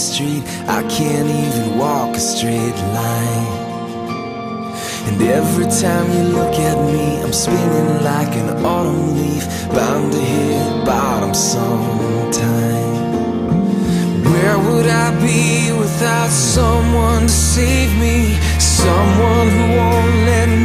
street. I can't even walk a straight line. And every time you look at me, I'm spinning like an autumn leaf, bound to hit bottom sometime. Where would I be without someone to save me? Someone who won't let me.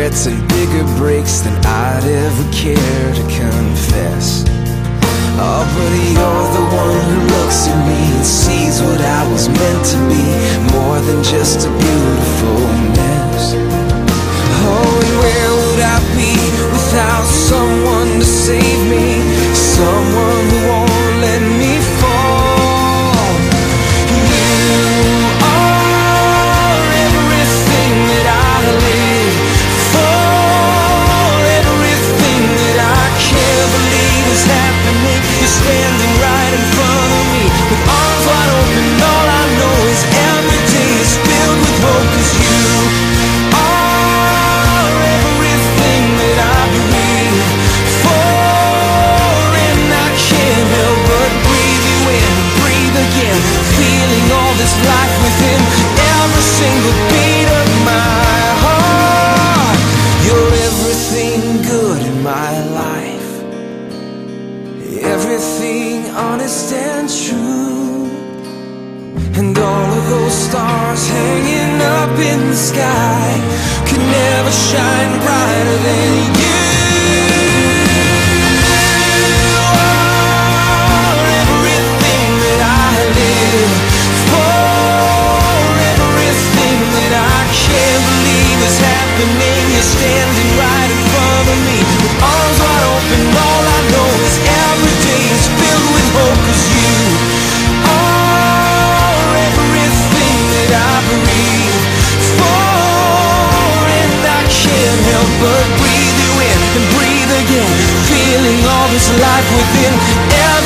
regrets and bigger breaks than I'd ever care to confess. Oh, but you're the one who looks at me and sees what I was meant to be more than just a beautiful. stand true. And all of those stars hanging up in the sky Could never shine bright. but breathe you in and breathe again. Feeling all this life within.